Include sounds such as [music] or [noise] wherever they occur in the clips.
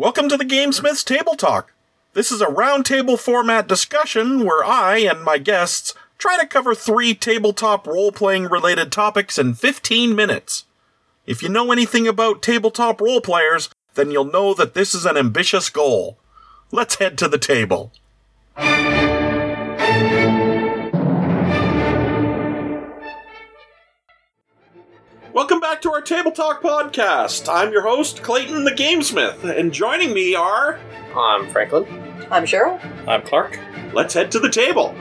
Welcome to the Gamesmiths Table Talk. This is a roundtable format discussion where I and my guests try to cover three tabletop role playing related topics in 15 minutes. If you know anything about tabletop role players, then you'll know that this is an ambitious goal. Let's head to the table. Welcome back to our Table Talk podcast. I'm your host, Clayton the Gamesmith, and joining me are. I'm Franklin. I'm Cheryl. I'm Clark. Let's head to the table.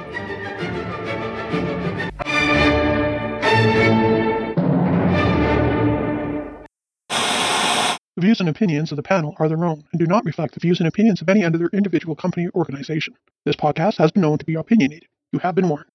The views and opinions of the panel are their own and do not reflect the views and opinions of any other individual company or organization. This podcast has been known to be opinionated. You have been warned.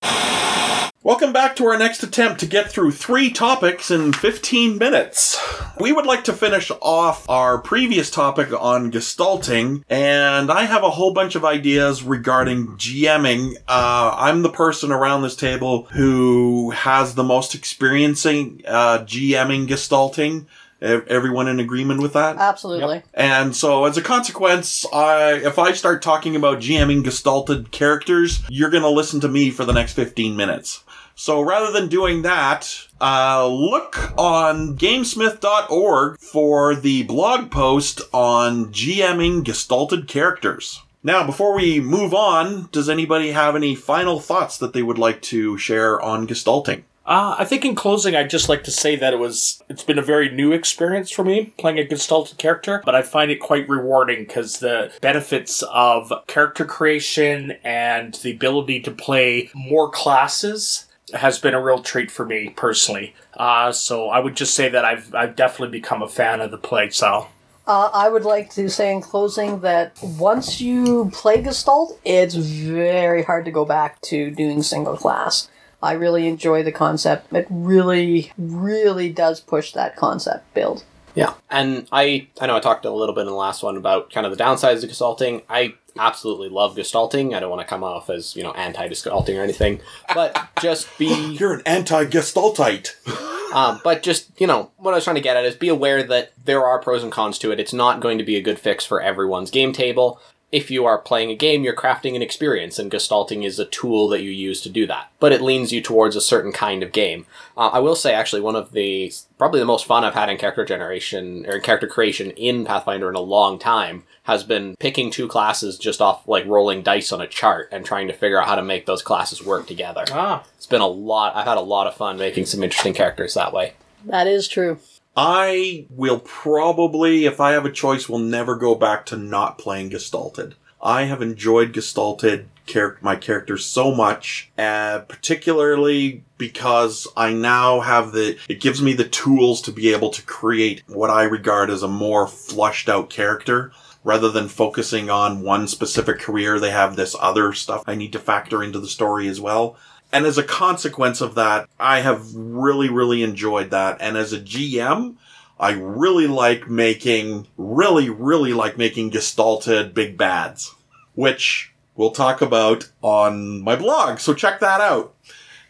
Welcome back to our next attempt to get through three topics in 15 minutes. We would like to finish off our previous topic on gestalting, and I have a whole bunch of ideas regarding GMing. Uh, I'm the person around this table who has the most experiencing uh, GMing gestalting. Ev- Everyone in agreement with that? Absolutely. And so, as a consequence, I if I start talking about GMing gestalted characters, you're going to listen to me for the next 15 minutes. So, rather than doing that, uh, look on Gamesmith.org for the blog post on GMing gestalted characters. Now, before we move on, does anybody have any final thoughts that they would like to share on gestalting? Uh, I think in closing, I'd just like to say that it was it's been a very new experience for me playing a gestalted character, but I find it quite rewarding because the benefits of character creation and the ability to play more classes has been a real treat for me personally. Uh, so I would just say that I've I've definitely become a fan of the play style. Uh, I would like to say in closing that once you play Gestalt, it's very hard to go back to doing single class. I really enjoy the concept. It really, really does push that concept build. Yeah, and I I know I talked a little bit in the last one about kind of the downsides of gestalting. I absolutely love gestalting. I don't want to come off as you know anti-gestalting or anything, but just be [laughs] You're an anti-gestaltite. [laughs] Um, but just, you know, what I was trying to get at is be aware that there are pros and cons to it. It's not going to be a good fix for everyone's game table. If you are playing a game, you're crafting an experience, and gestalting is a tool that you use to do that. But it leans you towards a certain kind of game. Uh, I will say, actually, one of the probably the most fun I've had in character generation or in character creation in Pathfinder in a long time has been picking two classes just off like rolling dice on a chart and trying to figure out how to make those classes work together. Ah, It's been a lot. I've had a lot of fun making some interesting characters that way. That is true. I will probably, if I have a choice, will never go back to not playing Gestalted. I have enjoyed Gestalted char- my characters so much, uh, particularly because I now have the, it gives me the tools to be able to create what I regard as a more flushed out character. Rather than focusing on one specific career, they have this other stuff I need to factor into the story as well. And as a consequence of that, I have really, really enjoyed that. And as a GM, I really like making, really, really like making gestalted big bads, which we'll talk about on my blog. So check that out.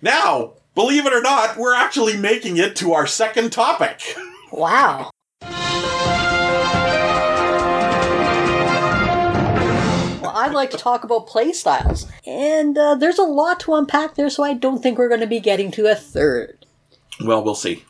Now, believe it or not, we're actually making it to our second topic. Wow. I'd like to talk about play styles. And uh, there's a lot to unpack there, so I don't think we're going to be getting to a third. Well, we'll see.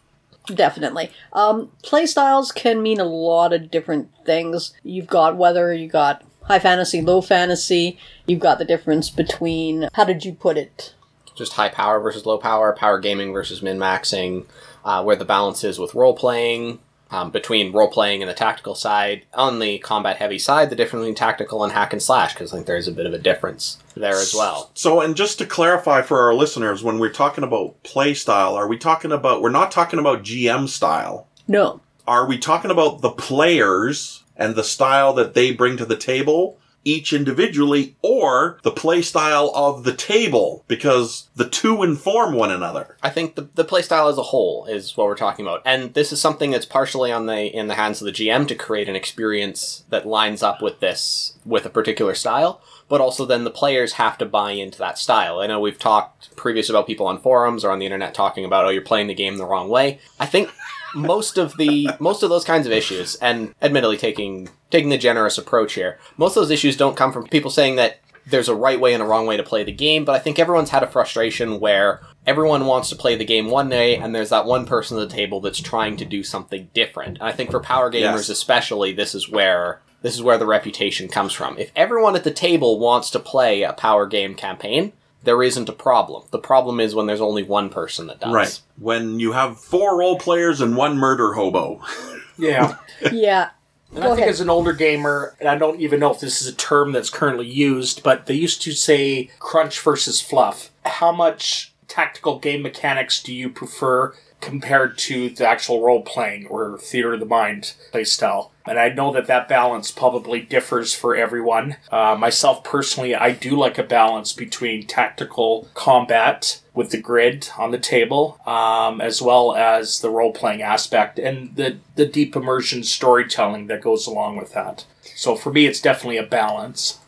Definitely. Um, play styles can mean a lot of different things. You've got whether you got high fantasy, low fantasy. You've got the difference between how did you put it? just high power versus low power, power gaming versus min maxing, uh, where the balance is with role playing, um, between role playing and the tactical side. On the combat heavy side, the difference between tactical and hack and slash, because I think there's a bit of a difference there as well. So, and just to clarify for our listeners, when we're talking about play style, are we talking about, we're not talking about GM style. No. Are we talking about the players and the style that they bring to the table? Each individually, or the play style of the table, because the two inform one another. I think the, the playstyle as a whole is what we're talking about. And this is something that's partially on the in the hands of the GM to create an experience that lines up with this with a particular style, but also then the players have to buy into that style. I know we've talked previous about people on forums or on the internet talking about oh you're playing the game the wrong way. I think most of the most of those kinds of issues and admittedly taking taking the generous approach here. Most of those issues don't come from people saying that there's a right way and a wrong way to play the game, but I think everyone's had a frustration where everyone wants to play the game one way, and there's that one person at the table that's trying to do something different. And I think for power gamers Yes. especially, this is where this is where the reputation comes from. If everyone at the table wants to play a power game campaign, there isn't a problem. The problem is when there's only one person that does. Right. When you have four role players and one murder hobo. Yeah. [laughs] Yeah. And Go I think ahead. as an older gamer, and I don't even know if this is a term that's currently used, but they used to say crunch versus fluff. How much tactical game mechanics do you prefer compared to the actual role playing or theater of the mind play style? And I know that that balance probably differs for everyone. Uh, myself personally, I do like a balance between tactical combat with the grid on the table, um, as well as the role playing aspect and the, the deep immersion storytelling that goes along with that. So for me, it's definitely a balance.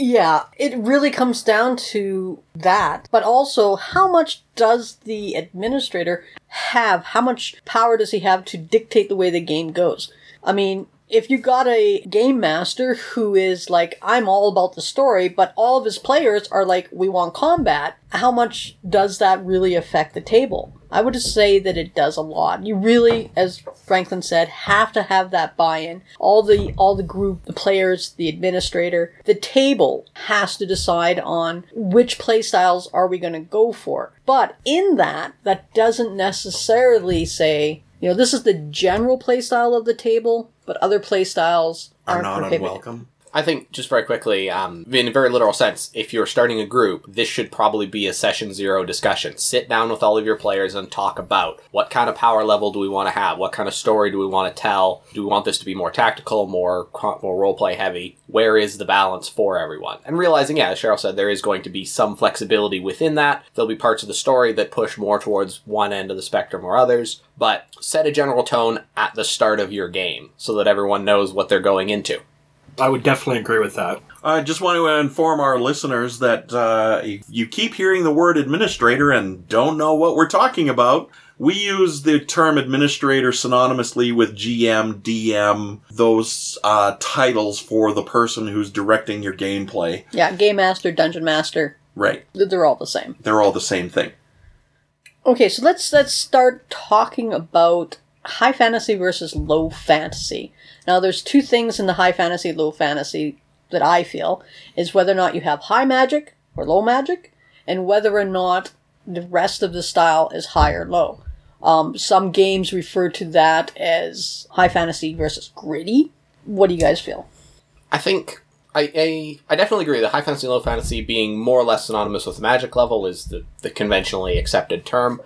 Yeah, it really comes down to that, but also how much does the administrator have? How much power does he have to dictate the way the game goes? I mean, if you got a game master who is like, I'm all about the story, but all of his players are like, we want combat, how much does that really affect the table? I would just say that it does a lot. You really, as Franklin said, have to have that buy-in. All the all the group, the players, the administrator, the table has to decide on which playstyles are we going to go for. But in that, that doesn't necessarily say, you know, this is the general playstyle of the table, but other playstyles Are aren't not prohibited. unwelcome. I think just very quickly, um, in a very literal sense, if you're starting a group, this should probably be a session zero discussion. Sit down with all of your players and talk about what kind of power level do we want to have, what kind of story do we want to tell, do we want this to be more tactical, more more role play heavy. Where is the balance for everyone? And realizing, yeah, as Cheryl said, there is going to be some flexibility within that. There'll be parts of the story that push more towards one end of the spectrum or others, but set a general tone at the start of your game so that everyone knows what they're going into. I would definitely agree with that. I just want to inform our listeners that uh, you keep hearing the word administrator and don't know what we're talking about, we use the term administrator synonymously with GM, DM, those uh, titles for the person who's directing your gameplay. Yeah, game master, dungeon master, Right. they're all the same. They're all the same thing. Okay, so let's let's start talking about high fantasy versus low fantasy. Now, there's two things in the high fantasy, low fantasy that I feel is whether or not you have high magic or low magic, and whether or not the rest of the style is high or low. Um, some games refer to that as high fantasy versus gritty. What do you guys feel? I think I, I I definitely agree that high fantasy and low fantasy being more or less synonymous with the magic level is the, the conventionally accepted term.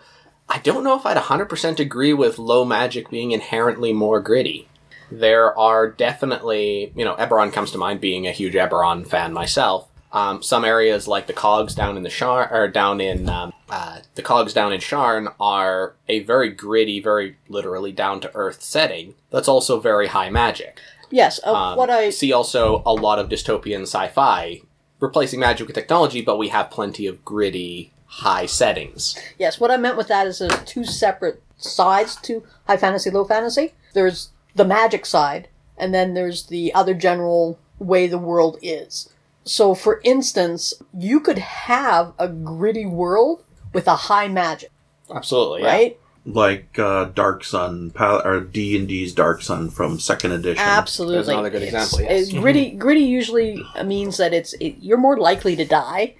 I don't know if I'd 100% agree with low magic being inherently more gritty. There are definitely, you know, Eberron comes to mind being a huge Eberron fan myself. Um, some areas like the cogs down in the Sharn, or down in um, uh, the cogs down in Sharn are a very gritty, very literally down to earth setting. That's also very high magic. Yes, uh, Um, what I see also a lot of dystopian sci-fi replacing magic with technology, but we have plenty of gritty, high settings. Yes, what I meant with that is there's two separate sides to high fantasy, low fantasy. There's the magic side, and then there's the other general way the world is. So, for instance, you could have a gritty world with a high magic, Absolutely, yeah. right? Like uh, Dark Sun, Pal- or D and D's Dark Sun from Second Edition. Absolutely. There's another good It's- example, yes. it- gritty, gritty usually means that it's it, you're more likely to die.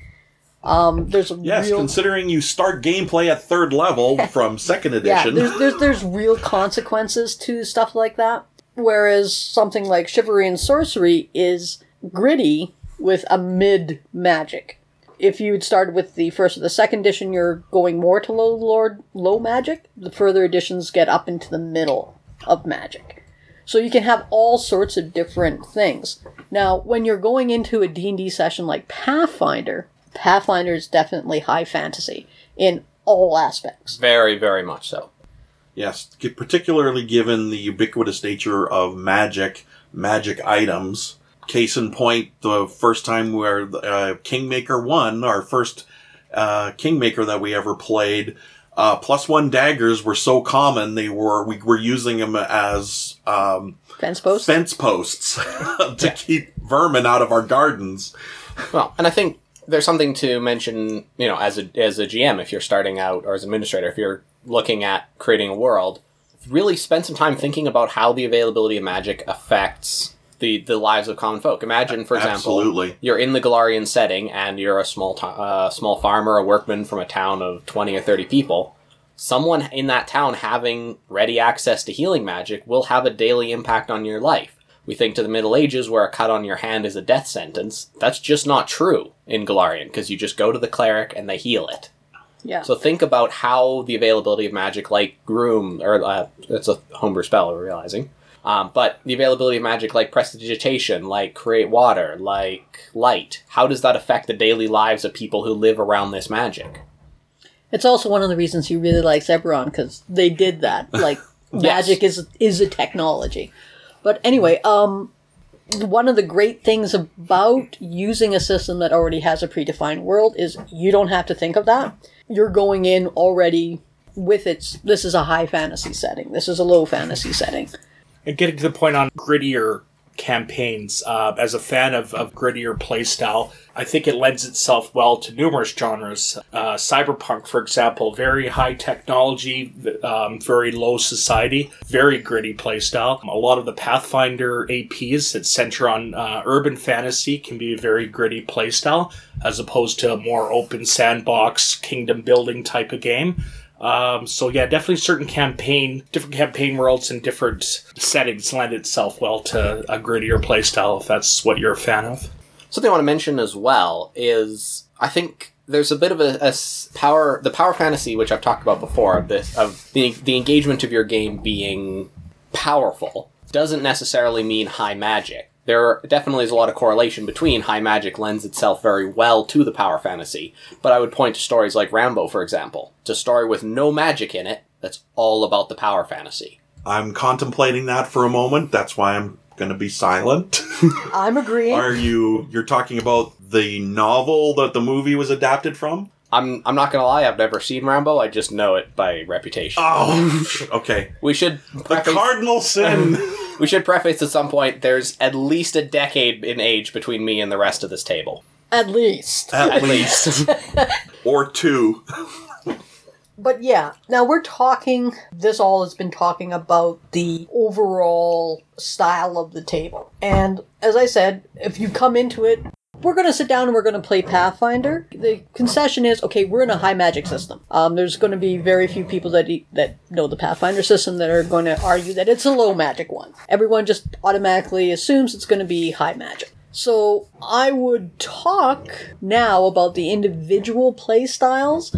Um, there's a Yes, real considering you start gameplay at third level [laughs] from Second Yeah, Edition. there's, there's there's real consequences to stuff like that. Whereas something like chivalry and sorcery is gritty with a mid magic. If you had started with the first or the second edition, you're going more to low lord low magic. The further editions get up into the middle of magic. So you can have all sorts of different things. Now, when you're going into a D&D session like Pathfinder, Pathfinder is definitely high fantasy in all aspects. Very, very much so. Yes, particularly given the ubiquitous nature of magic, magic items. Case in point, the first time where uh, Kingmaker won, our first uh, Kingmaker that we ever played, uh, plus one daggers were so common they were we were using them as um, Fence post. fence posts [laughs] to keep vermin out of our gardens. Well, and I think there's something to mention, you know, as a as a GM, if you're starting out or as an administrator, if you're looking at creating a world, really spend some time thinking about how the availability of magic affects the the lives of common folk. Imagine, for example, Absolutely. you're in the Golarion setting and you're a small to- uh, small farmer, a workman from a town of twenty or thirty people. Someone in that town having ready access to healing magic will have a daily impact on your life. We think to the Middle Ages where a cut on your hand is a death sentence. That's just not true in Golarion because you just go to the cleric and they heal it. yeah. So think about how the availability of magic like Groom, or uh, it's a homebrew spell, we're realizing. Um, but the availability of magic like Prestidigitation, like Create Water, like Light, how does that affect the daily lives of people who live around this magic? It's also one of the reasons he really likes Eberron because they did that. [laughs] Like magic is is a technology. But anyway, um, one of the great things about using a system that already has a predefined world is you don't have to think of that. You're going in already with its. This is a high fantasy setting. This is a low fantasy setting. And getting to the point on grittier campaigns, uh, as a fan of, of grittier playstyle, I think it lends itself well to numerous genres. Uh, cyberpunk, for example, very high technology, um, very low society, very gritty playstyle. A lot of the Pathfinder APs that center on uh, urban fantasy can be a very gritty playstyle, as opposed to a more open sandbox, kingdom building type of game. Um, so yeah, definitely certain campaign, different campaign worlds and different settings lend itself well to a grittier playstyle if that's what you're a fan of. Something I want to mention as well is I think there's a bit of a power the power fantasy which I've talked about before of this of the the engagement of your game being powerful doesn't necessarily mean high magic. There definitely is a lot of correlation between high magic lends itself very well to the power fantasy, but I would point to stories like Rambo, for example. It's a story with no magic in it that's all about the power fantasy. I'm contemplating that for a moment. That's why I'm going to be silent. [laughs] I'm agreeing. Are you? You're talking about the novel that the movie was adapted from? I'm I'm not gonna lie, I've never seen Rambo. I just know it by reputation. Oh, [laughs] okay. We should The cardinal sin. [laughs] we should preface at some point. There's at least a decade in age between me and the rest of this table. At least. At At least. least. [laughs] or two. But yeah, now we're talking, this all has been talking about the overall style of the table. And as I said, if you come into it, we're going to sit down and we're going to play Pathfinder. The concession is okay. We're in a high magic system. Um, there's going to be very few people that e- that know the Pathfinder system that are going to argue that it's a low magic one. Everyone just automatically assumes it's going to be high magic. So I would talk now about the individual play styles,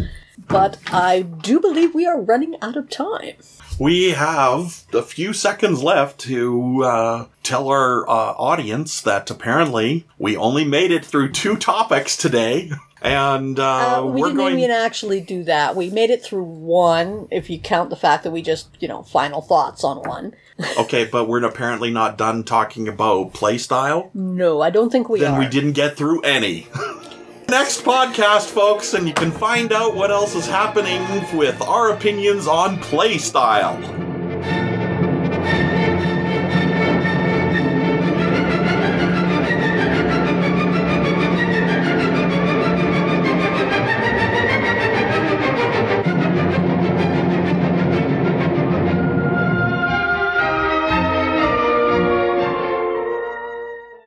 but I do believe we are running out of time. We have a few seconds left to uh, tell our uh, audience that apparently we only made it through two topics today, [laughs] and uh, Uh, we we're didn't going. even actually do that. We made it through one, if you count the fact that we just, you know, final thoughts on one. [laughs] okay, but we're apparently not done talking about playstyle. No, I don't think we Then are. we didn't get through any. [laughs] Next podcast, folks, and you can find out what else is happening with our opinions on playstyle.